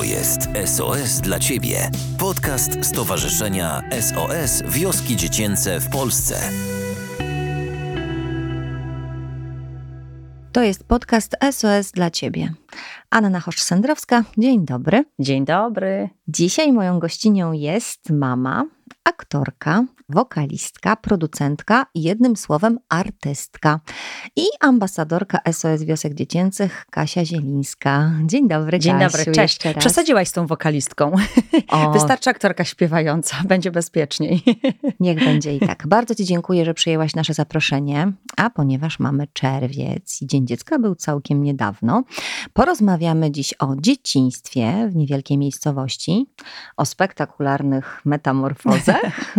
To jest SOS dla Ciebie. Podcast Stowarzyszenia SOS Wioski Dziecięce w Polsce. To jest podcast SOS dla Ciebie. Anna Hosz-Sędrowska, dzień dobry. Dzień dobry. Dzisiaj moją gościnią jest mama, aktorka, wokalistka, producentka, jednym słowem artystka i ambasadorka SOS Wiosek Dziecięcych Kasia Zielińska. Dzień dobry, Dzień Kasiu, dobry, cześć. Przesadziłaś z tą wokalistką. O, Wystarczy aktorka śpiewająca, będzie bezpieczniej. Niech będzie i tak. Bardzo Ci dziękuję, że przyjęłaś nasze zaproszenie, a ponieważ mamy czerwiec i Dzień Dziecka był całkiem niedawno, porozmawiamy dziś o dzieciństwie w niewielkiej miejscowości, o spektakularnych metamorfozach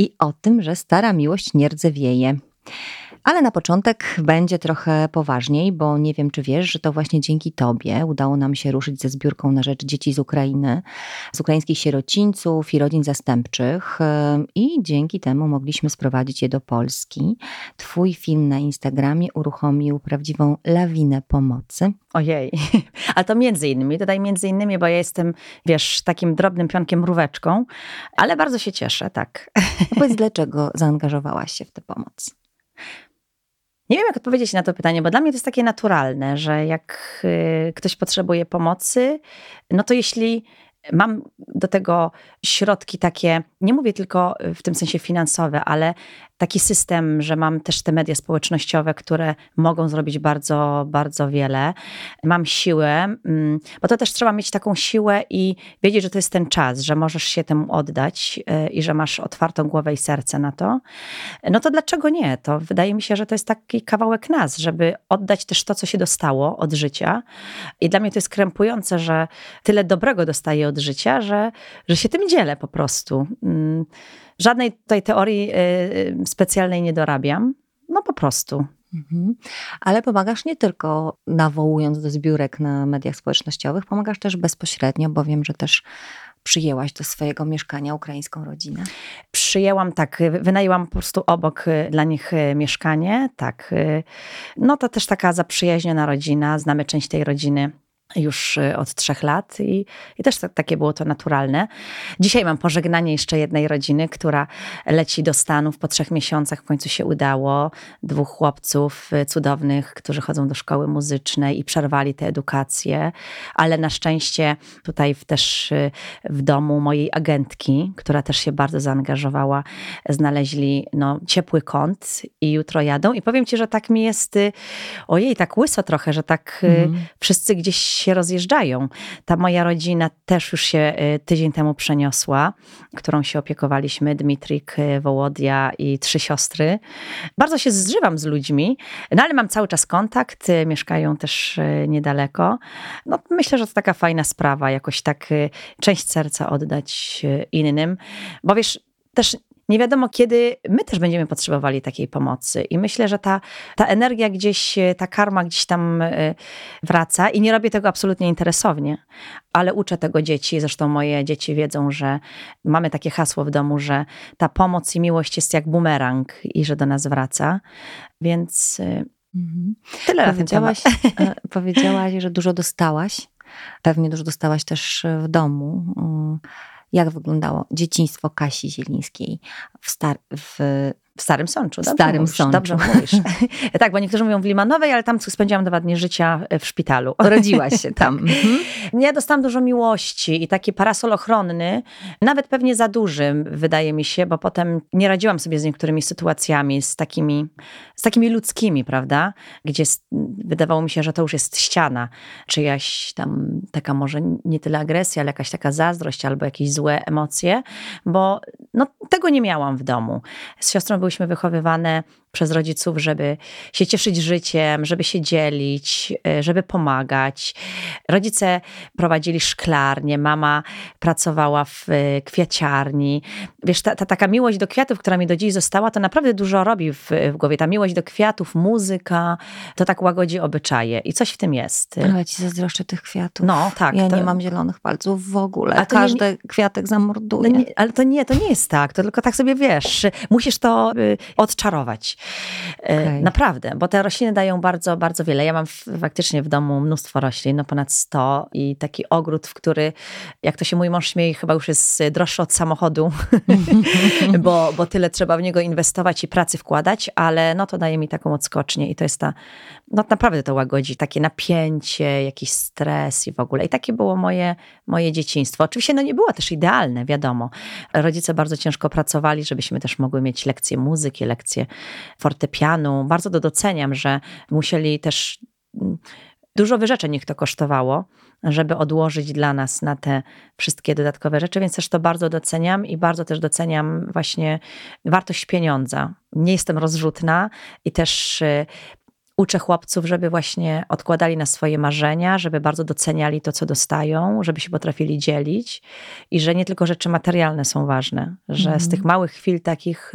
i o tym, że stara miłość nie rdzewieje. Ale na początek będzie trochę poważniej, bo nie wiem, czy wiesz, że to właśnie dzięki Tobie udało nam się ruszyć ze zbiórką na rzecz dzieci z Ukrainy, z ukraińskich sierocińców i rodzin zastępczych i dzięki temu mogliśmy sprowadzić je do Polski. Twój film na Instagramie uruchomił prawdziwą lawinę pomocy. Ojej. Ale to między innymi, dodaj między innymi, bo ja jestem, wiesz, takim drobnym pionkiem mróweczką, ale bardzo się cieszę, tak. Powiedz, dlaczego zaangażowałaś się w tę pomoc? Nie wiem, jak odpowiedzieć na to pytanie, bo dla mnie to jest takie naturalne, że jak y, ktoś potrzebuje pomocy, no to jeśli mam do tego środki takie, nie mówię tylko w tym sensie finansowe, ale taki system, że mam też te media społecznościowe, które mogą zrobić bardzo, bardzo wiele. Mam siłę, mm, bo to też trzeba mieć taką siłę i wiedzieć, że to jest ten czas, że możesz się temu oddać y, i że masz otwartą głowę i serce na to. No to dlaczego nie? To wydaje mi się, że to jest taki kawałek nas, żeby oddać też to, co się dostało od życia. I dla mnie to jest krępujące, że tyle dobrego dostaję od życia, że, że się tym dzielę po prostu. Żadnej tutaj teorii y, y, specjalnej nie dorabiam. No po prostu. Mhm. Ale pomagasz nie tylko nawołując do zbiórek na mediach społecznościowych, pomagasz też bezpośrednio, bo wiem, że też przyjęłaś do swojego mieszkania ukraińską rodzinę. Przyjęłam tak, wynajęłam po prostu obok y, dla nich mieszkanie, tak. No to też taka zaprzyjaźniona rodzina, znamy część tej rodziny już y, od trzech lat i, i też tak, takie było to naturalne. Dzisiaj mam pożegnanie jeszcze jednej rodziny, która leci do Stanów po trzech miesiącach, w końcu się udało. Dwóch chłopców y, cudownych, którzy chodzą do szkoły muzycznej i przerwali tę edukację, ale na szczęście tutaj w, też y, w domu mojej agentki, która też się bardzo zaangażowała, znaleźli no, ciepły kąt i jutro jadą. I powiem ci, że tak mi jest, ojej, tak łyso trochę, że tak Mhm. wszyscy gdzieś się rozjeżdżają. Ta moja rodzina też już się y, tydzień temu przeniosła, którą się opiekowaliśmy, Dmitrik, y, Wołodia i trzy siostry. Bardzo się zżywam z ludźmi, no ale mam cały czas kontakt, y, mieszkają też niedaleko. No, myślę, że to taka fajna sprawa, jakoś tak część serca oddać innym, bo wiesz, też nie wiadomo, kiedy my też będziemy potrzebowali takiej pomocy. I myślę, że ta, ta energia gdzieś, y, ta karma gdzieś tam y, wraca. I nie robię tego absolutnie interesownie, ale uczę tego dzieci. Zresztą moje dzieci wiedzą, że mamy takie hasło w domu, że ta pomoc i miłość jest jak bumerang i że do nas wraca. Więc y, Mhm. tyle. Powiedziałaś, e, powiedziałaś, że dużo dostałaś. Pewnie dużo dostałaś też e, w domu. Jak wyglądało dzieciństwo Kasi Zielińskiej w, star- w W Starym Sączu. W dobrze Starym mówisz, Sączu. Dobrze mówisz. tak, bo niektórzy mówią w Limanowej, ale tam spędziłam dwa dni życia w szpitalu. Urodziłaś się tam. Mhm. Ja dostałam dużo miłości i taki parasol ochronny, nawet pewnie za duży, wydaje mi się, bo potem nie radziłam sobie z niektórymi sytuacjami, z takimi, z takimi ludzkimi, prawda? Gdzie wydawało mi się, że to już jest ściana, czyjaś tam taka może nie tyle agresja, ale jakaś taka zazdrość albo jakieś złe emocje, bo no, tego nie miałam w domu. Z siostrą byłyśmy wychowywane przez rodziców, żeby się cieszyć życiem, żeby się dzielić, y, żeby pomagać. Rodzice prowadzili szklarnię, mama pracowała w y, kwiaciarni. Wiesz, ta, ta taka miłość do kwiatów, która mi do dziś została, to naprawdę dużo robi w, w głowie. Ta miłość do kwiatów, muzyka, to tak łagodzi obyczaje i coś w tym jest. Ale ja ci zazdroszczę tych kwiatów. No, tak. ja to- nie mam zielonych palców w ogóle. A to nie- Każdy kwiatek No zamorduje. nie, ale to nie, to nie jest tak. To tylko tak sobie wiesz, musisz to y, odczarować. Okay. Naprawdę, bo te rośliny dają bardzo, bardzo wiele. Ja mam faktycznie w domu mnóstwo roślin, no ponad 100 i taki ogród, w który, jak to się mój mąż śmieje, chyba już jest droższy od samochodu, bo, bo tyle trzeba w niego inwestować i pracy wkładać, ale no to daje mi taką odskocznię i to jest ta, no naprawdę to łagodzi, takie napięcie, jakiś stres i w ogóle. I takie było moje, moje dzieciństwo. Oczywiście no nie było też idealne, wiadomo. Rodzice bardzo ciężko pracowali, żebyśmy też mogły mieć lekcje muzyki, lekcje fortepianu. Bardzo to doceniam, że musieli też mm, dużo wyrzeczeń ich to kosztowało, żeby odłożyć dla nas na te wszystkie dodatkowe rzeczy, więc też to bardzo doceniam i bardzo też doceniam właśnie wartość pieniądza. Nie jestem rozrzutna i też y, uczę chłopców, żeby właśnie odkładali na swoje marzenia, żeby bardzo doceniali to, co dostają, żeby się potrafili dzielić i że nie tylko rzeczy materialne są ważne, że mm. z tych małych chwil takich,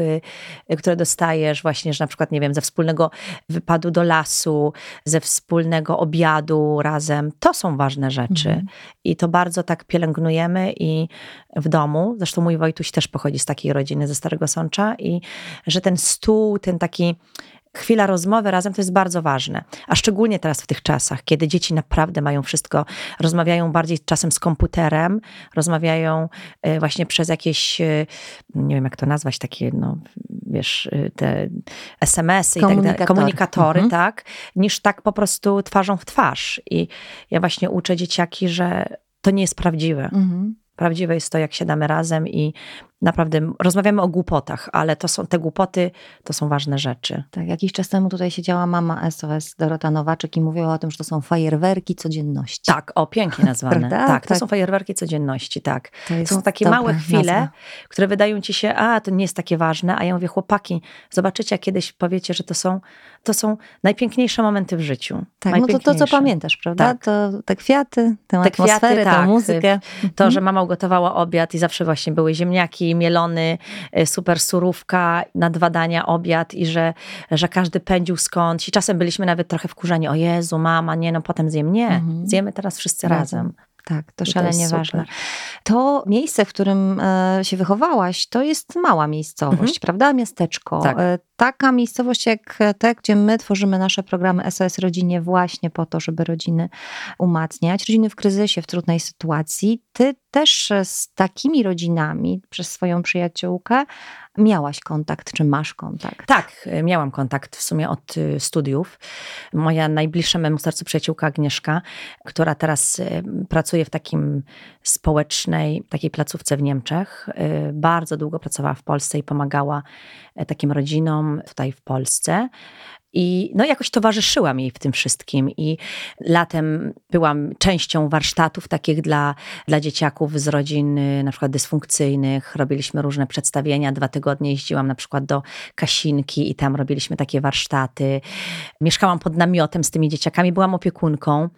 y, które dostajesz właśnie, że na przykład, nie wiem, ze wspólnego wypadu do lasu, ze wspólnego obiadu razem, to są ważne rzeczy. Mm. I to bardzo tak pielęgnujemy i w domu, zresztą mój Wojtuś też pochodzi z takiej rodziny, ze Starego Sącza i że ten stół, ten taki chwila rozmowy razem to jest bardzo ważne. A szczególnie teraz w tych czasach, kiedy dzieci naprawdę mają wszystko, rozmawiają bardziej czasem z komputerem, rozmawiają e, właśnie przez jakieś, e, nie wiem jak to nazwać, takie, no wiesz, e, te SMS-y i tak dalej, komunikatory, mhm. tak, niż tak po prostu twarzą w twarz. I ja właśnie uczę dzieciaki, że to nie jest prawdziwe. Mhm. Prawdziwe jest to, jak siadamy razem i naprawdę rozmawiamy o głupotach, ale to są te głupoty, to są ważne rzeczy. Tak, jakiś czas temu tutaj siedziała mama SOS Dorota Nowaczek i mówiła o tym, że to są fajerwerki codzienności. Tak, o pięknie nazwane. tak, tak, to tak. są fajerwerki codzienności, tak. To, są takie małe chwile, nazwa. które wydają ci się, a to nie jest takie ważne, a ja mówię, chłopaki, zobaczycie, kiedyś powiecie, że to są, to są najpiękniejsze momenty w życiu. Tak, no to to, co pamiętasz, prawda? Tak. To te kwiaty, tę te atmosferę, kwiaty, tak. muzykę. To, że mama ugotowała obiad i zawsze właśnie były ziemniaki, mielony, e, super surówka, na dwa dania obiad i że, że każdy pędził skądś. I czasem byliśmy nawet trochę wkurzeni, o Jezu, mama, nie, no potem zjem. Nie, mhm. zjemy teraz wszyscy razem. razem. Tak, to szalenie to ważne. To miejsce, w którym e, się wychowałaś, to jest mała miejscowość, mhm. prawda? Miasteczko. Tak. E, taka miejscowość jak te, gdzie my tworzymy nasze programy SOS Rodzinie właśnie po to, żeby rodziny umacniać, rodziny w kryzysie, w trudnej sytuacji. Ty też z takimi rodzinami przez swoją przyjaciółkę miałaś kontakt, czy masz kontakt? Tak, miałam kontakt w sumie od y, studiów. Moja najbliższa memu sercu przyjaciółka Agnieszka, która teraz y, pracuje w takim społecznej, takiej placówce w Niemczech. Y, bardzo długo pracowała w Polsce i pomagała takim rodzinom tutaj w Polsce. I no jakoś towarzyszyłam jej w tym wszystkim. I latem byłam częścią warsztatów takich dla, dla dzieciaków z rodzin na przykład dysfunkcyjnych. Robiliśmy różne przedstawienia. Dwa tygodnie jeździłam na przykład do Kasinki i tam robiliśmy takie warsztaty. Mieszkałam pod namiotem z tymi dzieciakami, byłam opiekunką.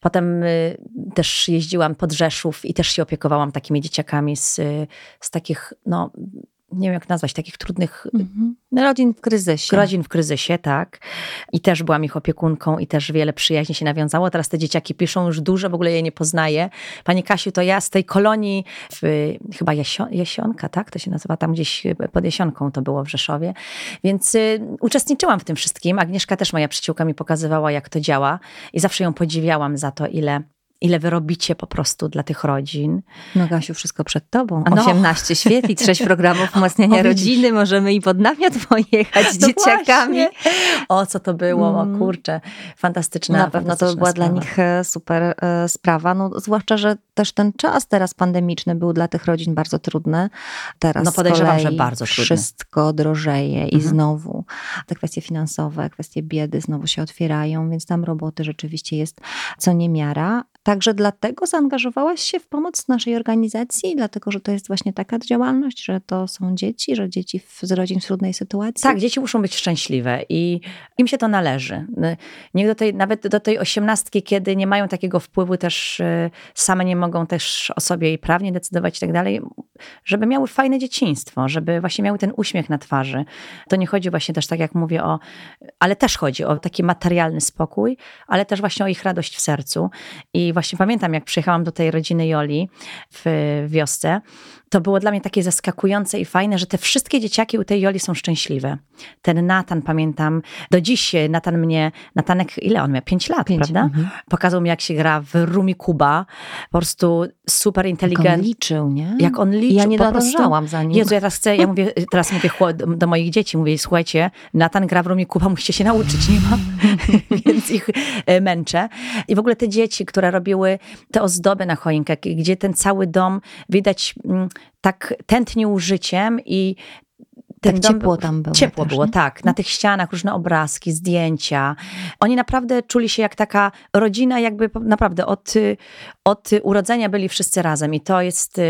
Potem y, też jeździłam pod Rzeszów i też się opiekowałam takimi dzieciakami z, z takich no, nie wiem jak nazwać, takich trudnych mhm. rodzin w kryzysie. Rodzin w kryzysie, tak. I też byłam ich opiekunką i też wiele przyjaźni się nawiązało. Teraz te dzieciaki piszą już dużo, w ogóle je nie poznaję. Pani Kasiu, to ja z tej kolonii w, chyba Jasio, Jasionka, tak? To się nazywa tam gdzieś pod Jasionką to było w Rzeszowie. Więc y, uczestniczyłam w tym wszystkim. Agnieszka też, moja przyjaciółka mi pokazywała jak to działa i zawsze ją podziwiałam za to, ile ile wy robicie po prostu dla tych rodzin. No Gasiu, wszystko przed tobą. No. 18 świetlic, 6 programów umacniania rodziny, możemy i pod namiot pojechać z no dzieciakami. Właśnie. O, co to było, mm. o kurczę, fantastyczne. Na pewno to była sprawa. dla nich e, super e, sprawa, no zwłaszcza, że też ten czas teraz pandemiczny był dla tych rodzin bardzo trudny. Teraz no podejrzewam, że bardzo trudny. Wszystko drożeje mhm. i znowu te kwestie finansowe, kwestie biedy znowu się otwierają, więc tam roboty rzeczywiście jest co niemiara. Także dlatego zaangażowałaś się w pomoc naszej organizacji, dlatego że to jest właśnie taka działalność, że to są dzieci, że dzieci z rodzin w trudnej sytuacji. Tak, dzieci muszą być szczęśliwe i im się to należy. Niech do tej, nawet do tej osiemnastki, kiedy nie mają takiego wpływu, też y, same nie mogą też o sobie i prawnie decydować i tak dalej, żeby miały fajne dzieciństwo, żeby właśnie miały ten uśmiech na twarzy. To nie chodzi właśnie też tak, jak mówię o, ale też chodzi o taki materialny spokój, ale też właśnie o ich radość w sercu. I właśnie pamiętam, jak przyjechałam do tej rodziny Joli w wiosce, to było dla mnie takie zaskakujące i fajne, że te wszystkie dzieciaki u tej Joli są szczęśliwe. Ten Natan, pamiętam, do dziś Natan mnie, Natanek, ile on miał? Pięć lat, Pięć, prawda? mhm. Pokazał mi, jak się gra w Rumi Kuba. Po prostu super Jak on inteligentny. liczył, nie? Jak on liczył. Ja nie nadążałam za nim. Jezu, ja teraz chcę, ja mówię, teraz mówię do, moich dzieci, mówię, słuchajcie, Natan gra w Rumi Kuba, musicie się nauczyć, nie ma? Więc ich e, męczę. I w ogóle te dzieci, które robiły te ozdoby na choinkach, gdzie ten cały dom widać mm, tak tętnił życiem i ten Tak ciepło tam było Ciepło też, było, nie? tak. Na tych ścianach różne obrazki, zdjęcia. Oni naprawdę czuli się jak taka rodzina, jakby naprawdę od, od urodzenia byli wszyscy razem i to jest,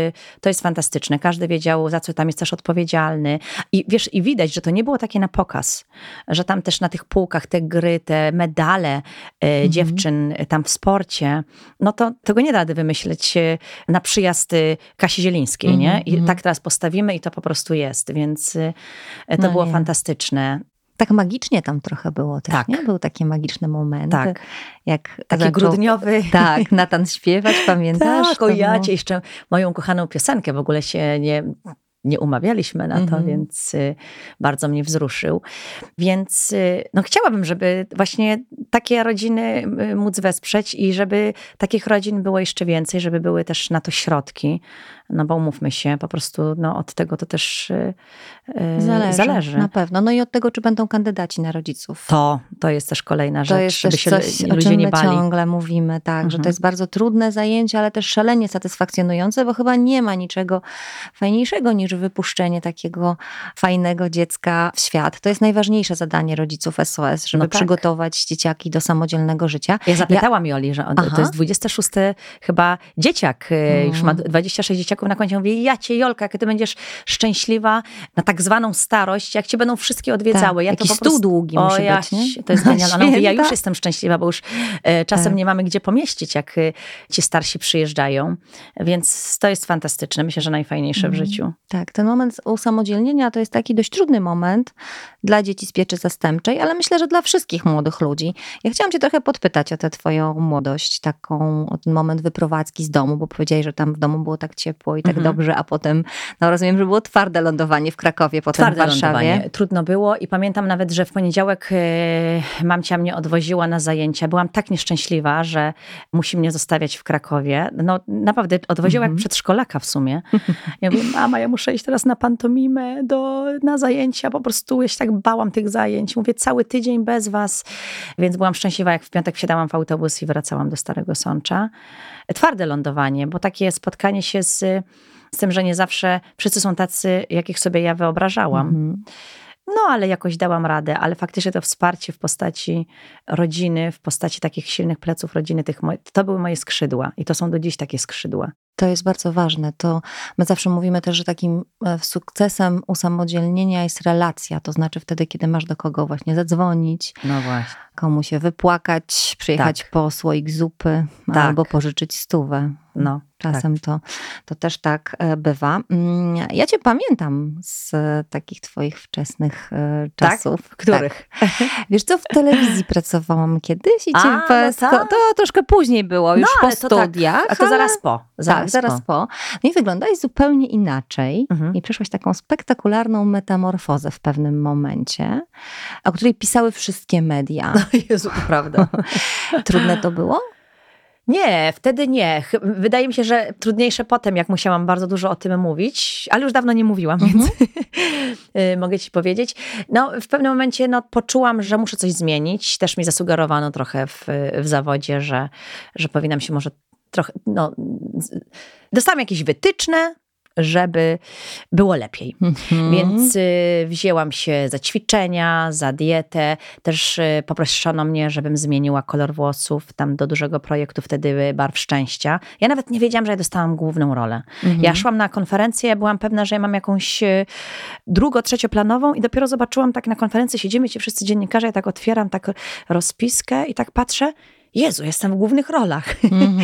to jest fantastyczne. Każdy wiedział, za co tam jest też odpowiedzialny. I wiesz, i widać, że to nie było takie na pokaz, że tam też na tych półkach te gry, te medale y, dziewczyn y, tam w sporcie, no to tego nie da rady wymyśleć y, na przyjazd y, Kasi Zielińskiej, nie? I tak teraz postawimy i to po prostu jest, więc to No było nie. fantastyczne. Tak magicznie tam trochę było też, Tak. nie? Był taki magiczny moment. Tak. Jak Taki zaczął- grudniowy. Tak, Natan śpiewać, pamiętasz? Tak, o ja cię jeszcze moją kochaną piosenkę, w ogóle się nie, nie umawialiśmy na to, Mhm. więc y, bardzo mnie wzruszył. Więc y, no, chciałabym, żeby właśnie takie rodziny y, móc wesprzeć i żeby takich rodzin było jeszcze więcej, żeby były też na to środki, no bo umówmy się, po prostu no, od tego to też y, y, Zależy, zależy. Na pewno. No i od tego, czy będą kandydaci na rodziców. To, to jest też kolejna rzecz, To jest żeby też się coś, o ludzie czym nie my bali. ciągle mówimy, tak, że Mhm. to jest bardzo trudne zajęcie, ale też szalenie satysfakcjonujące, bo chyba nie ma niczego fajniejszego niż wypuszczenie takiego fajnego dziecka w świat. To jest najważniejsze zadanie rodziców SOS, żeby No tak. przygotować dzieciaki do samodzielnego życia. Ja zapytałam Joli, że on, to jest 26 chyba dzieciak, y, już ma Mhm. 26 dzieciaków na koncie. Mówię, ja cię Jolka, jak ty będziesz szczęśliwa na tak zwaną starość, jak cię będą wszystkie odwiedzały. Tak, ja jakiś to po prostu, długi o, musi ja, być, nie? To jest genialne. Ona mówi, ja już jestem szczęśliwa, bo już e, czasem Tak. nie mamy gdzie pomieścić, jak y, ci starsi przyjeżdżają. Więc to jest fantastyczne. Myślę, że najfajniejsze w Mhm. życiu. Tak, ten moment usamodzielnienia to jest taki dość trudny moment dla dzieci z pieczy zastępczej, ale myślę, że dla wszystkich młodych ludzi. Ja chciałam cię trochę podpytać o tę twoją młodość, taką, o ten moment wyprowadzki z domu, bo powiedziałeś, że tam w domu było tak ciepło i tak Mhm. dobrze, a potem, no rozumiem, że było twarde lądowanie w Krakowie, potem Twarde w Warszawie. lądowanie. Trudno było i pamiętam nawet, że w poniedziałek e, mamcia mnie odwoziła na zajęcia. Byłam tak nieszczęśliwa, że musi mnie zostawiać w Krakowie. No naprawdę odwoziła Mhm. jak przedszkolaka w sumie. Ja mówię, mama, ja muszę iść teraz na pantomimę, do, na zajęcia. Po prostu ja się tak bałam tych zajęć. Mówię, cały tydzień bez was. Więc byłam szczęśliwa, jak w piątek wsiadałam w autobus i wracałam do Starego Sącza. Twarde lądowanie, bo takie spotkanie się z, z tym, że nie zawsze wszyscy są tacy, jakich sobie ja wyobrażałam. Mhm. No, ale jakoś dałam radę, ale faktycznie to wsparcie w postaci rodziny, w postaci takich silnych pleców rodziny, tych, to były moje skrzydła i to są do dziś takie skrzydła. To jest bardzo ważne. To my zawsze mówimy też, że takim e, sukcesem usamodzielnienia jest relacja. To znaczy wtedy, kiedy masz do kogo właśnie zadzwonić, No właśnie. komu się wypłakać, przyjechać Tak. po słoik zupy Tak. albo pożyczyć stówę. No, Czasem to, to też tak e, bywa. Mm, Ja cię pamiętam z takich twoich wczesnych e, Tak? czasów. W których? Tak. Wiesz co, w telewizji pracowałam kiedyś i A, cię no po- tak. to troszkę później było, już po ale to tak. studiach. A to ale- zaraz po. Zaraz tak, zaraz po. No i wyglądałeś zupełnie inaczej Mhm. i przeszłaś taką spektakularną metamorfozę w pewnym momencie, o której pisały wszystkie media. Jezu, to prawda. Trudne to było? Nie, wtedy nie. Wydaje mi się, że trudniejsze potem, jak musiałam bardzo dużo o tym mówić, ale już dawno nie mówiłam, więc y, mogę ci powiedzieć. No, w pewnym momencie no, poczułam, że muszę coś zmienić. Też mi zasugerowano trochę w, w zawodzie, że, że powinnam się może trochę, no, dostałam jakieś wytyczne, żeby było lepiej. Mhm. Więc y, wzięłam się za ćwiczenia, za dietę. Też y, poproszono mnie, żebym zmieniła kolor włosów tam do dużego projektu wtedy Barw Szczęścia. Ja nawet nie wiedziałam, że ja dostałam główną rolę. Mhm. Ja szłam na konferencję, byłam pewna, że ja mam jakąś y, drugo, trzecioplanową i dopiero zobaczyłam tak na konferencji, siedzimy ci wszyscy dziennikarze, ja tak otwieram tak rozpiskę i tak patrzę, Jezu, jestem w głównych rolach. Mhm.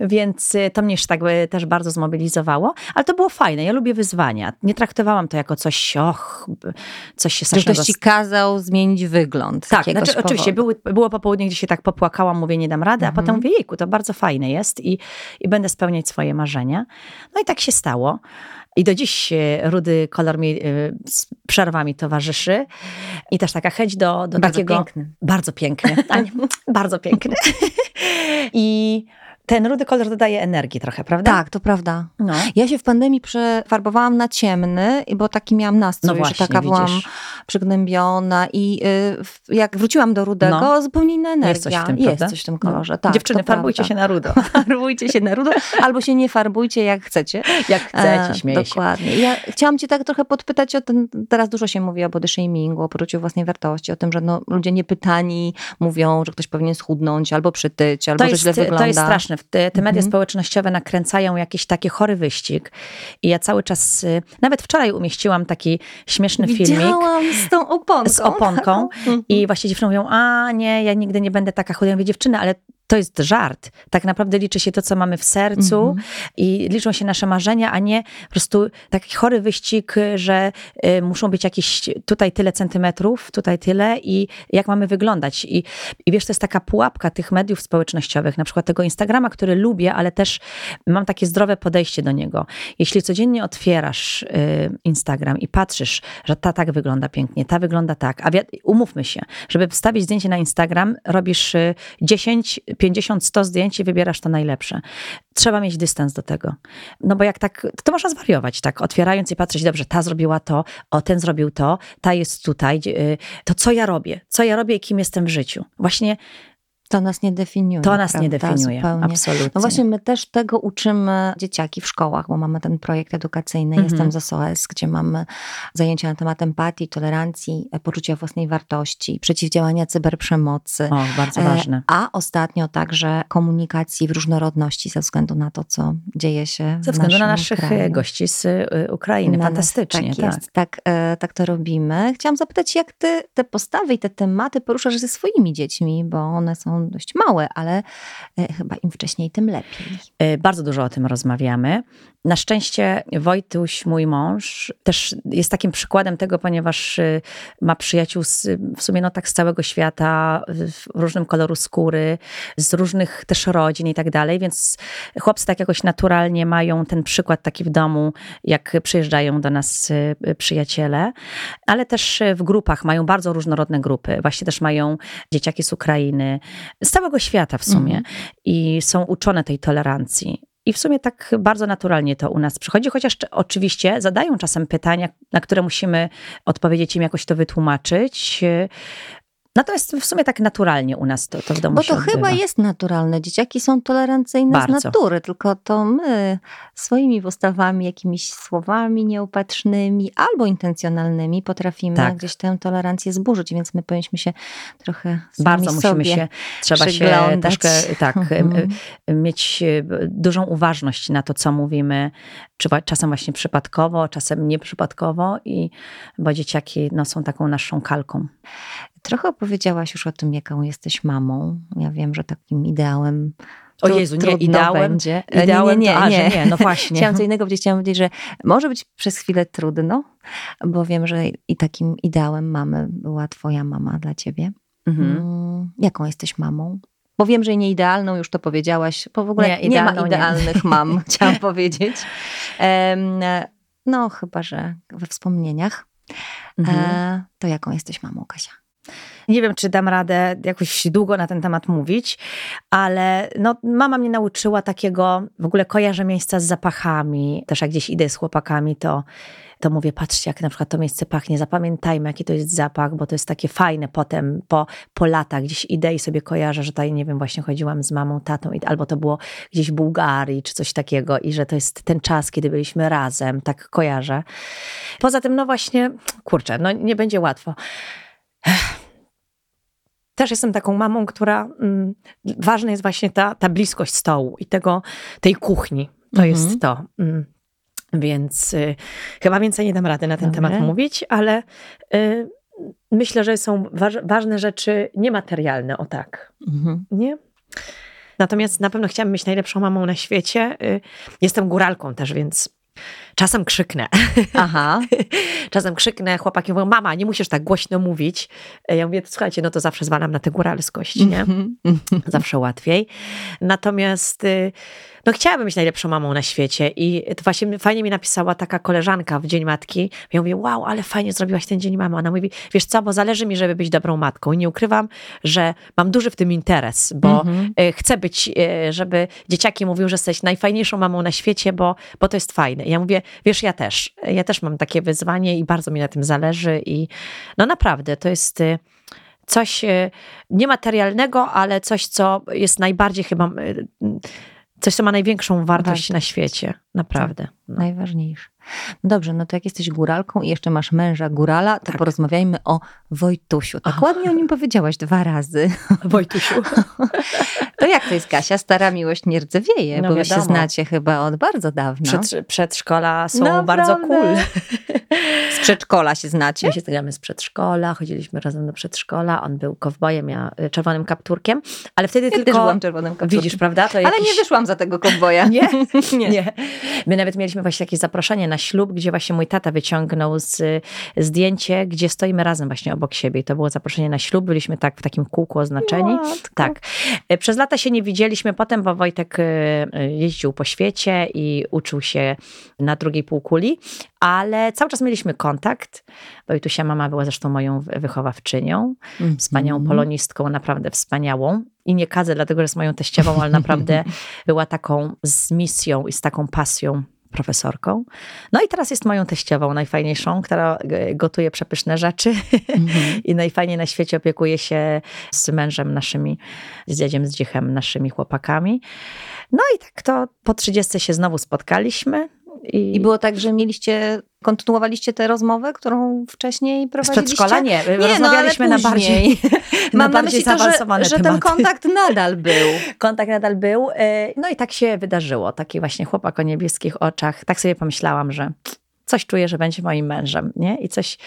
Więc y, to mnie tak też bardzo zmobilizowało, ale to było fajne. Ja lubię wyzwania. Nie traktowałam to jako coś, och, coś się strasznego... ktoś ci kazał zmienić wygląd. Tak, znaczy, oczywiście były, było popołudnie, gdzie się tak popłakałam, mówię, nie dam rady, a Mhm. potem mówię, jejku, to bardzo fajne jest i, i będę spełniać swoje marzenia. No i tak się stało. I do dziś e, rudy kolor mi e, z przerwami towarzyszy. I też taka chęć do, do Bardzo takiego... piękny. Bardzo piękny. A nie, bardzo piękny. I ten rudy kolor dodaje energii trochę, prawda? Tak, to prawda. No. Ja się w pandemii przefarbowałam na ciemny, bo taki miałam nastrój, No właśnie, że taka byłam widzisz. przygnębiona i y, jak wróciłam do rudego, No. zupełnie inna energia. Jest coś w tym, Jest coś w tym No. kolorze. Tak, Dziewczyny, farbujcie prawda. się na rudo. Farbujcie się na rudo, albo się nie farbujcie jak chcecie. Jak chcecie, E, śmieję się. Dokładnie. Ja chciałam cię tak trochę podpytać o ten, teraz dużo się mówi o body shamingu, o poczuciu własnej wartości, o tym, że no, ludzie niepytani mówią, że ktoś powinien schudnąć, albo przytyć, albo To że jest, źle wygląda. to jest straszne. Te, te media Mhm. społecznościowe nakręcają jakiś taki chory wyścig. I ja cały czas, y, nawet wczoraj umieściłam taki śmieszny filmik Widziałam z tą oponką. z oponką taką. i właśnie dziewczyny mówią, a nie, ja nigdy nie będę taka chuda. Ja mówię, dziewczyny, ale to jest żart. Tak naprawdę liczy się to, co mamy w sercu Mhm. i liczą się nasze marzenia, a nie po prostu taki chory wyścig, że y, muszą być jakieś tutaj tyle centymetrów, tutaj tyle i jak mamy wyglądać. I, I wiesz, to jest taka pułapka tych mediów społecznościowych, na przykład tego Instagrama, który lubię, ale też mam takie zdrowe podejście do niego. Jeśli codziennie otwierasz y, Instagram i patrzysz, że ta tak wygląda pięknie, ta wygląda tak, a umówmy się, żeby wstawić zdjęcie na Instagram, robisz y, 10, 50, 100 zdjęć i wybierasz to najlepsze. Trzeba mieć dystans do tego. No bo jak tak, to można zwariować, tak, otwierając i patrzeć, dobrze, ta zrobiła to, o, ten zrobił to, ta jest tutaj, y, to co ja robię? Co ja robię i kim jestem w życiu? Właśnie To nas nie definiuje. to nas nie prawda? definiuje, Zupełnie. absolutnie. No właśnie, my też tego uczymy dzieciaki w szkołach, bo mamy ten projekt edukacyjny, Mhm. jestem z SOS, gdzie mamy zajęcia na temat empatii, tolerancji, e, poczucia własnej wartości, przeciwdziałania cyberprzemocy. O, bardzo E, ważne. A ostatnio także komunikacji w różnorodności ze względu na to, co dzieje się Ze względu na naszych kraju. e, gości z Ukrainy. Na nas. Fantastycznie, tak. tak. Jest, tak, tak to robimy. Chciałam zapytać, jak ty te postawy i te tematy poruszasz ze swoimi dziećmi, bo one są dość małe, ale e, chyba im wcześniej, tym lepiej. E, Bardzo dużo o tym rozmawiamy. Na szczęście Wojtuś, mój mąż, też jest takim przykładem tego, ponieważ y, ma przyjaciół z, w sumie no tak z całego świata, w różnym koloru skóry, z różnych też rodzin i tak dalej, więc chłopcy tak jakoś naturalnie mają ten przykład taki w domu, jak przyjeżdżają do nas y, przyjaciele, ale też y, w grupach mają bardzo różnorodne grupy. Właśnie też mają dzieciaki z Ukrainy, z całego świata w sumie Mhm. i są uczone tej tolerancji. I w sumie tak bardzo naturalnie to u nas przychodzi, chociaż oczywiście zadają czasem pytania, na które musimy odpowiedzieć im jakoś to wytłumaczyć. Natomiast w sumie tak naturalnie u nas to, to w domu Bo to chyba odbywa. jest naturalne. Dzieciaki są tolerancyjne Bardzo. z natury, tylko to my swoimi postawami, jakimiś słowami nieopatrznymi albo intencjonalnymi potrafimy Tak. gdzieś tę tolerancję zburzyć, więc my powinniśmy się trochę Bardzo musimy się, trzeba się troszkę tak, Mhm. mieć e, dużą uważność na to, co mówimy, czy czasem właśnie przypadkowo, czasem nieprzypadkowo, i, bo dzieciaki no, są taką naszą kalką. Trochę opowiedziałaś już o tym, jaką jesteś mamą. Ja wiem, że takim ideałem. O Jezu, nie, ideałem- Będzie. E, ideałem nie, nie, to- a, nie, nie. nie, no właśnie. Chciałam co innego powiedzieć. Chciałam powiedzieć, że może być przez chwilę trudno, bo wiem, że i takim ideałem mamy była Twoja mama dla Ciebie. Mhm. Mm, Jaką jesteś mamą? Bo wiem, że nie idealną, już to powiedziałaś. Bo w ogóle Nie, nie, ma idealną nie. idealnych mam, chciałam powiedzieć. No, chyba, że we wspomnieniach. Mhm. E, to jaką jesteś mamą, Kasia? Nie wiem, czy dam radę jakoś długo na ten temat mówić, ale no, mama mnie nauczyła takiego, w ogóle kojarzę miejsca z zapachami. Też jak gdzieś idę z chłopakami, to, to mówię, patrzcie, jak na przykład to miejsce pachnie, zapamiętajmy, jaki to jest zapach, bo to jest takie fajne potem, po, po latach. Gdzieś idę i sobie kojarzę, że tutaj, nie wiem, właśnie chodziłam z mamą, tatą, albo to było gdzieś w Bułgarii, czy coś takiego i że to jest ten czas, kiedy byliśmy razem, tak kojarzę. Poza tym, no właśnie, kurczę, no nie będzie łatwo też jestem taką mamą, która mm, ważna jest właśnie ta, ta bliskość stołu i tego, tej kuchni. To Mhm. jest to. Mm. Więc y, chyba więcej nie dam rady na ten Dobra. temat mówić, ale y, myślę, że są waż, ważne rzeczy niematerialne, o tak. Mhm. Nie? Natomiast na pewno chciałam być najlepszą mamą na świecie. Y, Jestem góralką też, więc czasem krzyknę. Aha. Czasem krzyknę, chłopaki mówią, mama, nie musisz tak głośno mówić. Ja mówię, słuchajcie, no to zawsze zwalam na tę góralskość, nie? Mhm. Zawsze łatwiej. Natomiast y, no chciałabym być najlepszą mamą na świecie i to właśnie fajnie mi napisała taka koleżanka w Dzień Matki. Ja mówię, wow, ale fajnie zrobiłaś ten Dzień Mamy. Ona mówi, wiesz co, bo zależy mi, żeby być dobrą matką i nie ukrywam, że mam duży w tym interes, bo Mhm. e, chcę być, e, żeby dzieciaki mówiły, że jesteś najfajniejszą mamą na świecie, bo, bo to jest fajne. I ja mówię, wiesz, ja też, ja też mam takie wyzwanie i bardzo mi na tym zależy i no naprawdę, to jest e, coś e, niematerialnego, ale coś, co jest najbardziej chyba, e, coś, co ma największą wartość, na świecie. Naprawdę. No. Najważniejsze. Dobrze, no to jak jesteś góralką i jeszcze masz męża górala, to Tak. porozmawiajmy o Wojtusiu. Tak Ach. ładnie o nim powiedziałaś dwa razy. Wojtusiu. To jak to jest Kasia? Stara miłość nie rdzewieje, No bo wy się wiadomo. znacie chyba od bardzo dawna. Przed, przedszkola są Naprawdę? bardzo cool. Z przedszkola się znacie? My się znamy z przedszkola, chodziliśmy razem do przedszkola. On był kowbojem, ja y, czerwonym kapturkiem, ale wtedy Ja tylko... też byłam czerwonym kapturkiem. Widzisz, prawda? To Ale jakiś... nie wyszłam za tego kowboja. Nie? nie. Nie. My nawet mieliśmy właśnie jakieś zaproszenie na ślub, gdzie właśnie mój tata wyciągnął z, zdjęcie, gdzie stoimy razem właśnie obok siebie. I to było zaproszenie na ślub. Byliśmy tak w takim kółku oznaczeni. Matko. Tak. E, Przez lata się nie widzieliśmy potem, bo Wojtek e, jeździł po świecie i uczył się na drugiej półkuli, ale cały czas mieliśmy kontakt. Wojtusia mama była zresztą moją wy- wychowawczynią, Mhm. wspaniałą polonistką, naprawdę wspaniałą. I nie kadzę, dlatego że jest moją teściową, ale naprawdę była taką z misją i z taką pasją profesorką. No i teraz jest moją teściową, najfajniejszą, która e, gotuje przepyszne rzeczy Mhm. i najfajniej na świecie opiekuje się z mężem naszymi, z dziadziem, z dziechem, naszymi chłopakami. No i tak to po 30 się znowu spotkaliśmy. I, I było tak, że mieliście, kontynuowaliście tę rozmowę, którą wcześniej z prowadziliście? przedszkola? Nie, Nie, rozmawialiśmy no, na bardziej, na Mam na bardziej myśli to, że, że ten kontakt nadal był. Kontakt nadal był. e, No i tak się wydarzyło. Taki właśnie chłopak o niebieskich oczach. Tak sobie pomyślałam, że coś czuję, że będzie moim mężem, nie? I coś,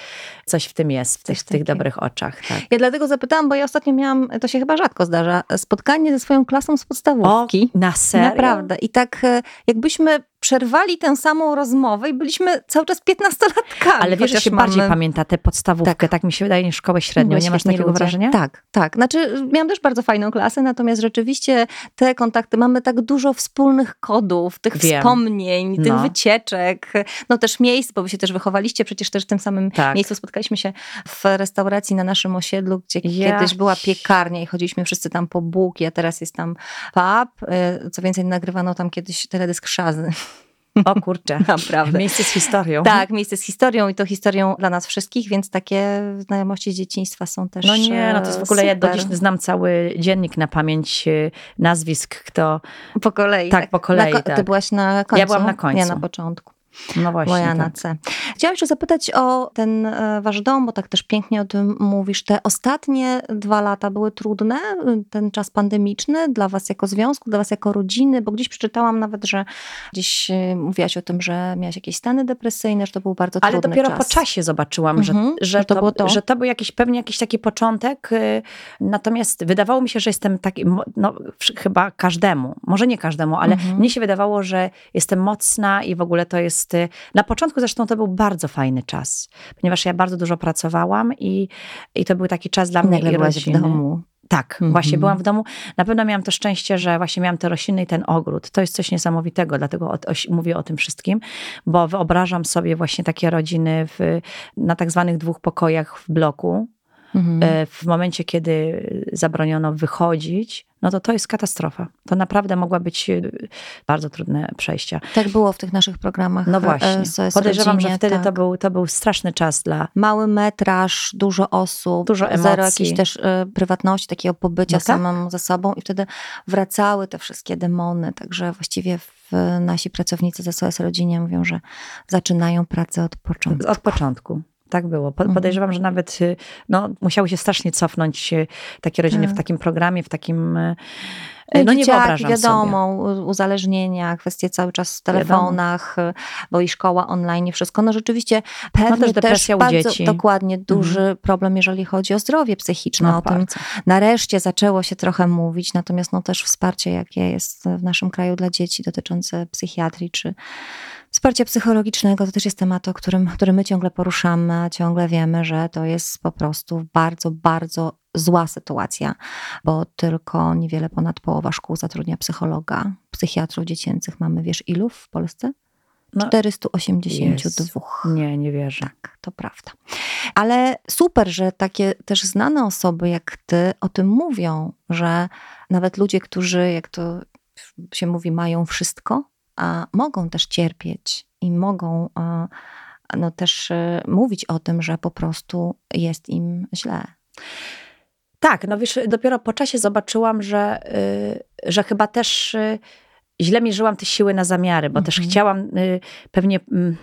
coś w tym jest, w tych, w tych dobrych oczach. Tak. Ja dlatego zapytałam, bo ja ostatnio miałam, to się chyba rzadko zdarza, spotkanie ze swoją klasą z podstawówki. na serio? Naprawdę. I tak e, jakbyśmy przerwali tę samą rozmowę i byliśmy cały czas piętnastolatkami. Ale wiesz, że się mamy- bardziej pamięta tę podstawówkę, tak. Tak. mi się wydaje, niż szkołę średnią. Były Nie masz takiego ludzie. wrażenia? Tak, tak. Znaczy, miałam też bardzo fajną klasę, natomiast rzeczywiście te kontakty, mamy tak dużo wspólnych kodów, tych Wiem. wspomnień, tych No. wycieczek, no też miejsc, bo wy się też wychowaliście przecież też w tym samym Tak. miejscu. Spotkaliśmy się w restauracji na naszym osiedlu, gdzie Ja- kiedyś była piekarnia i chodziliśmy wszyscy tam po bułki, a teraz jest tam pub. Y, Co więcej, nagrywano tam kiedyś teledysk Szazy. O kurczę. Naprawdę. Miejsce z historią. Tak, miejsce z historią i to historią dla nas wszystkich, więc takie znajomości z dzieciństwa są też No nie, no to jest w ogóle, ja do super. dziś znam cały dziennik na pamięć y, nazwisk, kto... Po kolei. Tak, po kolei, Na ko- Ty tak. byłaś na końcu? byłam na końcu. Ja na początku. No właśnie. Bo ja na tak. Chciałam jeszcze zapytać o ten e, wasz dom, bo tak też pięknie o tym mówisz. Te ostatnie dwa lata były trudne, ten czas pandemiczny dla was jako związku, dla was jako rodziny, bo gdzieś przeczytałam nawet, że gdzieś e, mówiłaś o tym, że miałaś jakieś stany depresyjne, że to był bardzo Ale trudny dopiero czas. po czasie zobaczyłam, że, Mhm, że, że to to, było to. że to był jakiś, pewnie jakiś taki początek. Natomiast wydawało mi się, że jestem taki, no, chyba każdemu, może nie każdemu, ale Mhm. mnie się wydawało, że jestem mocna i w ogóle to jest. Y, Na początku zresztą to był bardzo fajny czas, ponieważ ja bardzo dużo pracowałam i, i to był taki czas dla mnie Nagle i byłaś w domu. Tak, Mhm. właśnie byłam w domu. Na pewno miałam to szczęście, że właśnie miałam te rośliny i ten ogród. To jest coś niesamowitego, dlatego o, o, mówię o tym wszystkim, bo wyobrażam sobie właśnie takie rodziny w, na tak zwanych dwóch pokojach w bloku. Mhm. E, W momencie, kiedy zabroniono wychodzić, no to to jest katastrofa. To naprawdę mogła być e, bardzo trudne przejścia. Tak było w tych naszych programach. No e, właśnie. SOS Podejrzewam, Rodzinie, że wtedy tak. to, był, to był straszny czas dla mały metraż, dużo osób, Dużo zero emocji. jakiejś też e, prywatności, takiego pobycia No tak. samemu ze sobą i wtedy wracały te wszystkie demony, także właściwie nasi pracownicy ze SOS Rodzinie mówią, że zaczynają pracę od początku. Od początku. Tak było. Mhm. Podejrzewam, że nawet y, no, musiały się strasznie cofnąć y, takie rodziny w Tak. takim programie, w takim. y, No, No nie wyobrażam wiadomo, u- uzależnienia, kwestie cały czas w telefonach, e, bo i szkoła online, i wszystko. No rzeczywiście pewnie też depresja u bardzo dzieci. Mhm. dokładnie duży problem, jeżeli chodzi o zdrowie psychiczne. No, o tym bardzo. nareszcie zaczęło się trochę mówić, natomiast no też wsparcie, jakie jest w naszym kraju dla dzieci dotyczące psychiatrii czy wsparcia psychologicznego, to też jest temat, o którym, który my ciągle poruszamy, ciągle wiemy, że to jest po prostu bardzo, bardzo zła sytuacja, bo tylko niewiele ponad połowa szkół zatrudnia psychologa. psychiatrów dziecięcych mamy, wiesz ilu w Polsce? No, 482. nie, nie wierzę. Tak, to prawda. Ale super, że takie też znane osoby jak ty o tym mówią, że nawet ludzie, którzy, jak to się mówi, mają wszystko, a mogą też cierpieć i mogą no, też e, mówić o tym, że po prostu jest im źle. Tak, no wiesz, dopiero po czasie zobaczyłam, że, y, że chyba też y, źle mierzyłam te siły na zamiary, bo też Mhm. chciałam y, pewnie, mm,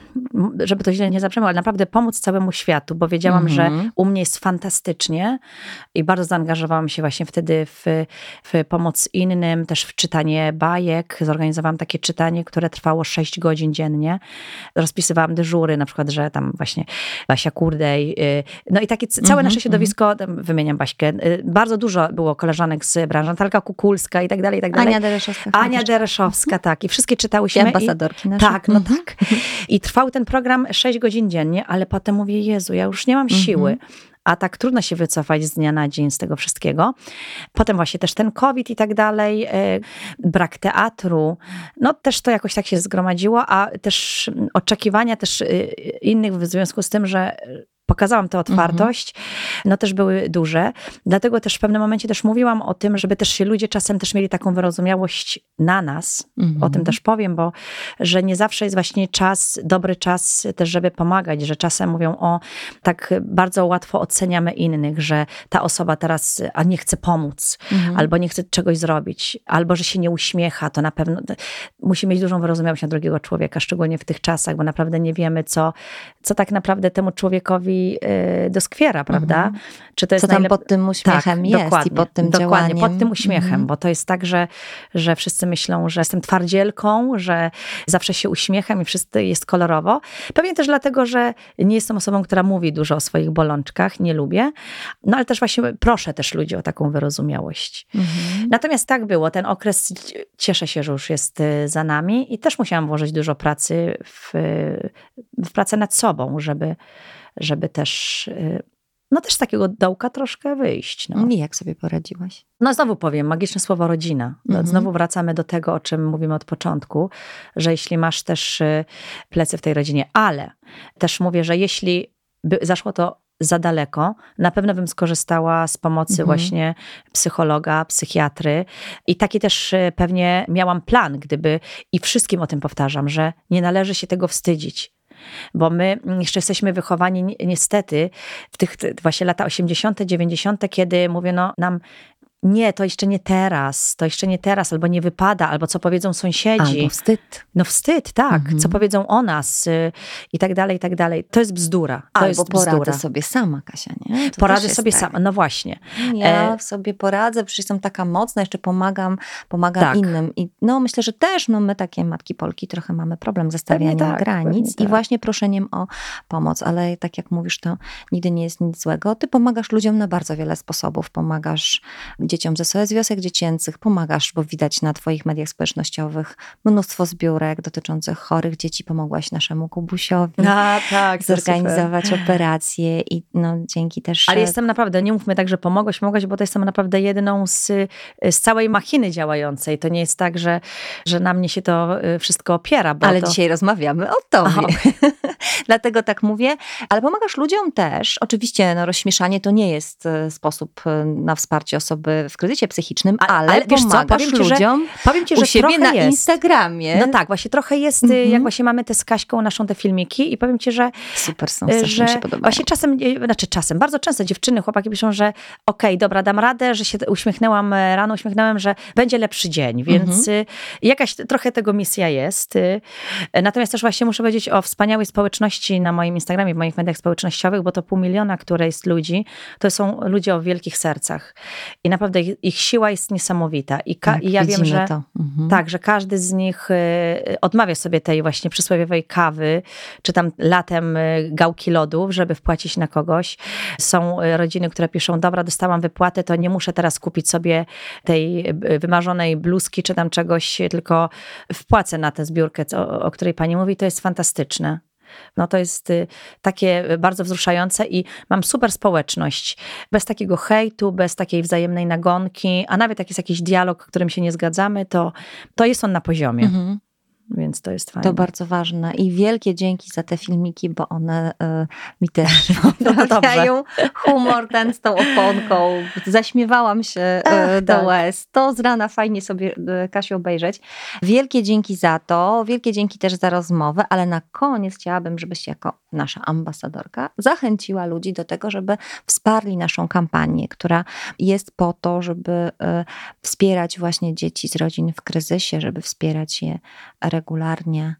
żeby to źle nie zabrzmiało, ale naprawdę pomóc całemu światu, bo wiedziałam, że Mhm. u mnie jest fantastycznie i bardzo zaangażowałam się właśnie wtedy w, w pomoc innym, też w czytanie bajek. Zorganizowałam takie czytanie, które trwało 6 godzin dziennie. Rozpisywałam dyżury, na przykład, że tam właśnie Basia Kurdej, y, no i takie całe Mhm, nasze środowisko, wymieniam Baśkę, y, bardzo dużo było koleżanek z branży, Natalka Kukulska i tak dalej, i tak dalej. Ania Dereszowska. Ania Dereszowska, tak. I wszystkie czytałyśmy. I i- ambasadorki nasze. tak, no Mhm. tak. I trwał ten program 6 godzin dziennie, ale potem mówię, Jezu, ja już nie mam Mhm. siły. A tak trudno się wycofać z dnia na dzień z tego wszystkiego. Potem właśnie też ten COVID i tak dalej, e, brak teatru. No też to jakoś tak się zgromadziło, a też oczekiwania też e, innych w związku z tym, że pokazałam tę otwartość, no też były duże. Dlatego też w pewnym momencie też mówiłam o tym, żeby też się ludzie czasem też mieli taką wyrozumiałość na nas. Mhm. O tym też powiem, bo że nie zawsze jest właśnie czas, dobry czas też, żeby pomagać, że czasem mówią o, tak bardzo łatwo oceniamy innych, że ta osoba teraz, a nie chce pomóc, Mhm. albo nie chce czegoś zrobić, albo że się nie uśmiecha, to na pewno musi mieć dużą wyrozumiałość na drugiego człowieka, szczególnie w tych czasach, bo naprawdę nie wiemy, co, co tak naprawdę temu człowiekowi y, doskwiera, prawda? Czy to jest Mhm. Co tam najlep- pod tym uśmiechem tak, jest dokładnie, i pod tym dokładnie, działaniem. pod tym uśmiechem, Mhm. bo to jest tak, że, że wszyscy myślą, że jestem twardzielką, że zawsze się uśmiecham i wszystko jest kolorowo. Pewnie też dlatego, że nie jestem osobą, która mówi dużo o swoich bolączkach, nie lubię. No ale też właśnie proszę też ludzi o taką wyrozumiałość. Mhm. Natomiast tak było, ten okres cieszę się, że już jest y, za nami i też musiałam włożyć dużo pracy w, w pracę nad sobą, żeby, żeby też, y, no też z takiego dołka troszkę wyjść. No. I jak sobie poradziłaś? No znowu powiem, magiczne słowo rodzina. No, Mhm. Znowu wracamy do tego, o czym mówimy od początku, że jeśli masz też y, plecy w tej rodzinie, ale też mówię, że jeśli by zaszło to za daleko, na pewno bym skorzystała z pomocy Mhm. właśnie psychologa, psychiatry i taki też y, pewnie miałam plan, gdyby i wszystkim o tym powtarzam, że nie należy się tego wstydzić. Bo my mm, jeszcze jesteśmy wychowani ni- niestety w tych właśnie lata 80., 90., kiedy mówiono nam, nie, to jeszcze nie teraz, to jeszcze nie teraz, albo nie wypada, albo co powiedzą sąsiedzi. Albo wstyd. No wstyd, tak, Mhm. co powiedzą o nas y, i tak dalej, i tak dalej. To jest bzdura. To Albo jest poradzę bzdura. sobie sama, Kasia, nie? To Poradzę sobie tak. sama. No właśnie. Ja E, sobie poradzę, przecież jestem taka mocna, jeszcze pomagam, pomagam Tak. innym. I no myślę, że też no, my takie matki Polki trochę mamy problem ze stawianiem tak, granic i tak. właśnie proszeniem o pomoc. Ale tak jak mówisz, to nigdy nie jest nic złego. Ty pomagasz ludziom na bardzo wiele sposobów. Pomagasz dzieciom ze SOS Wiosek Dziecięcych, pomagasz, bo widać na twoich mediach społecznościowych mnóstwo zbiórek dotyczących chorych dzieci. Pomogłaś naszemu Kubusiowi A, tak, zorganizować operację i no dzięki też... Ale jestem naprawdę, nie mówmy tak, że pomogłaś, pomogłaś, bo to jestem naprawdę jedną z, z całej machiny działającej. To nie jest tak, że, że na mnie się to y, wszystko opiera. Bo Ale to... dzisiaj rozmawiamy o tobie. Dlatego tak mówię. Ale pomagasz ludziom też. Oczywiście no, rozśmieszanie to nie jest e, sposób e, na wsparcie osoby w kryzysie psychicznym, ale, ale wiesz co, powiem ci, że- ludziom Powiem ci, u że siebie trochę na jest. Instagramie. No tak, właśnie trochę jest, y, Mhm. jak właśnie mamy te z Kaśką naszą te filmiki i powiem ci, że Super są, Y, że mi się podobają. właśnie czasem, y, znaczy czasem, bardzo często dziewczyny, chłopaki piszą, że okej, dobra, dam radę, że się uśmiechnęłam e, rano, uśmiechnąłem, że będzie lepszy dzień, więc Mhm. y, jakaś trochę tego misja jest. y. Natomiast też właśnie muszę powiedzieć o wspaniałej społeczności na moim Instagramie, w moich mediach społecznościowych, bo to pół miliona, które jest ludzi, to są ludzie o wielkich sercach. I naprawdę ich, ich siła jest niesamowita. I, ka- Tak, i ja wiem, że. Mhm. tak, że każdy z nich y, odmawia sobie tej właśnie przysłowiowej kawy, czy tam latem y, gałki lodów, żeby wpłacić na kogoś. Są y, rodziny, które piszą, dobra, dostałam wypłatę, to nie muszę teraz kupić sobie tej y, wymarzonej bluzki, czy tam czegoś, tylko wpłacę na tę zbiórkę, o której pani mówi, to jest fantastyczne. No to jest y, takie bardzo wzruszające i mam super społeczność. Bez takiego hejtu, bez takiej wzajemnej nagonki, a nawet jak jest jakiś dialog, którym się nie zgadzamy, to, to jest on na poziomie. Mhm. Więc to jest fajne. To bardzo ważne. I wielkie dzięki za te filmiki, bo one y, mi też poprawiają humor ten z tą oponką. Zaśmiewałam się y, do tak. łez. To z rana fajnie sobie, y, Kasiu, obejrzeć. Wielkie dzięki za to. Wielkie dzięki też za rozmowę, ale na koniec chciałabym, żebyś jako nasza ambasadorka zachęciła ludzi do tego, żeby wsparli naszą kampanię, która jest po to, żeby y, wspierać właśnie dzieci z rodzin w kryzysie, żeby wspierać je regularnie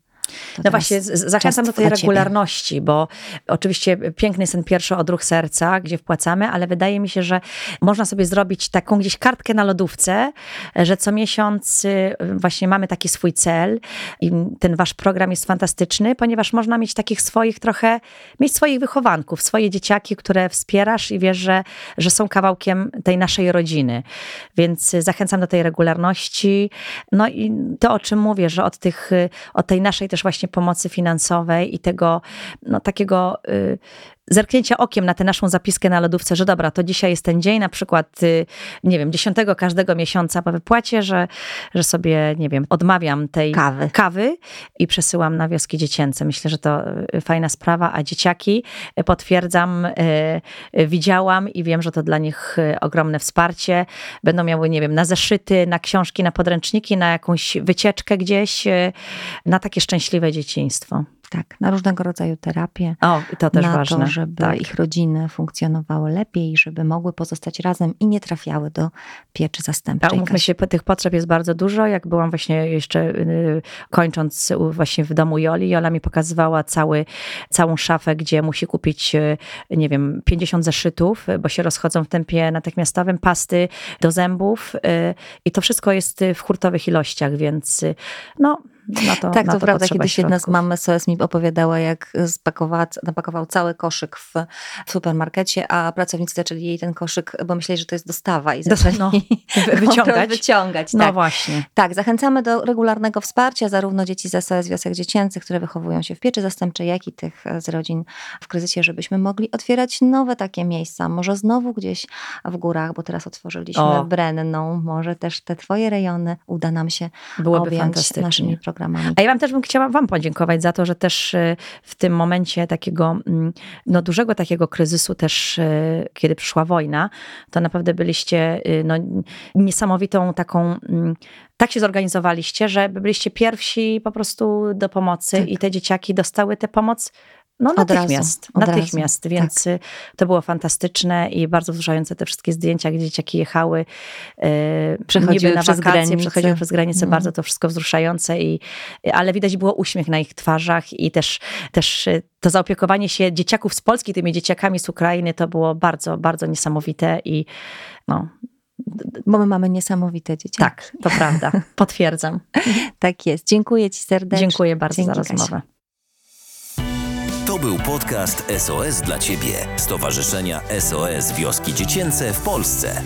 no właśnie, zachęcam do tej regularności, bo oczywiście piękny jest ten pierwszy odruch serca, gdzie wpłacamy, ale wydaje mi się, że można sobie zrobić taką gdzieś kartkę na lodówce, że co miesiąc y, właśnie mamy taki swój cel i ten wasz program jest fantastyczny, ponieważ można mieć takich swoich trochę, mieć swoich wychowanków, swoje dzieciaki, które wspierasz i wiesz, że, że są kawałkiem tej naszej rodziny. Więc zachęcam do tej regularności. No i to, o czym mówię, że od, tych, od tej naszej też właśnie pomocy finansowej i tego no, takiego y, zerknięcia okiem na tę naszą zapiskę na lodówce, że dobra, to dzisiaj jest ten dzień, na przykład, y, nie wiem, dziesiątego każdego miesiąca po wypłacie, że, że sobie, nie wiem, odmawiam tej kawy. kawy i przesyłam na wioski dziecięce. Myślę, że to y, fajna sprawa, a dzieciaki, y, potwierdzam, widziałam i wiem, że to dla nich ogromne wsparcie. Będą miały, nie wiem, na zeszyty, na książki, na podręczniki, na jakąś wycieczkę gdzieś, na takie szczęśliwe dzieciństwo. Tak, na różnego rodzaju terapie. O, to też na ważne. To, żeby tak. ich rodziny funkcjonowały lepiej, żeby mogły pozostać razem i nie trafiały do pieczy zastępczej. Tak, umówmy się, tych potrzeb jest bardzo dużo. Jak byłam właśnie jeszcze y, kończąc właśnie w domu Joli, Jola mi pokazywała cały, całą szafę, gdzie musi kupić, y, nie wiem, 50 zeszytów, bo się rozchodzą w tempie natychmiastowym, pasty do zębów y, i to wszystko jest w hurtowych ilościach, więc no na to Tak, na to, to prawda. Kiedyś jedna z mam SOS mi opowiadała, jak spakowała, napakował cały koszyk w, w, supermarkecie, a pracownicy zaczęli jej ten koszyk, bo myśleli, że to jest dostawa i zaczęli no, wyciągać. wyciągać. No tak. właśnie. Tak, zachęcamy do regularnego wsparcia zarówno dzieci z SOS Wiosek Dziecięcych, które wychowują się w pieczy zastępczej, jak i tych z rodzin w kryzysie, żebyśmy mogli otwierać nowe takie miejsca. Może znowu gdzieś w górach, bo teraz otworzyliśmy o. Brenną, może też te twoje rejony uda nam się Byłoby objąć naszymi programami programami. A ja wam też bym chciała wam podziękować za to, że też y, w tym momencie takiego mm, no, dużego takiego kryzysu też, y, kiedy przyszła wojna, to naprawdę byliście y, no, niesamowitą taką mm, tak się zorganizowaliście, że byliście pierwsi po prostu do pomocy tak. i te dzieciaki dostały tę pomoc no natychmiast, od natychmiast, razu. więc tak. to było fantastyczne i bardzo wzruszające te wszystkie zdjęcia, gdzie dzieciaki jechały, yy, przechodziły na przez wakacje, granicę. przechodziły przez granicę, mm. bardzo to wszystko wzruszające, i, ale widać było uśmiech na ich twarzach i też, też e, to zaopiekowanie się dzieciaków z Polski tymi dzieciakami z Ukrainy to było bardzo, bardzo niesamowite i no, bo my mamy niesamowite dzieci. Tak, to prawda. Potwierdzam. tak jest. Dziękuję Ci serdecznie. Dziękuję bardzo Dzięki, za rozmowę. Kasia. To był podcast SOS dla Ciebie, Stowarzyszenia SOS Wioski Dziecięce w Polsce.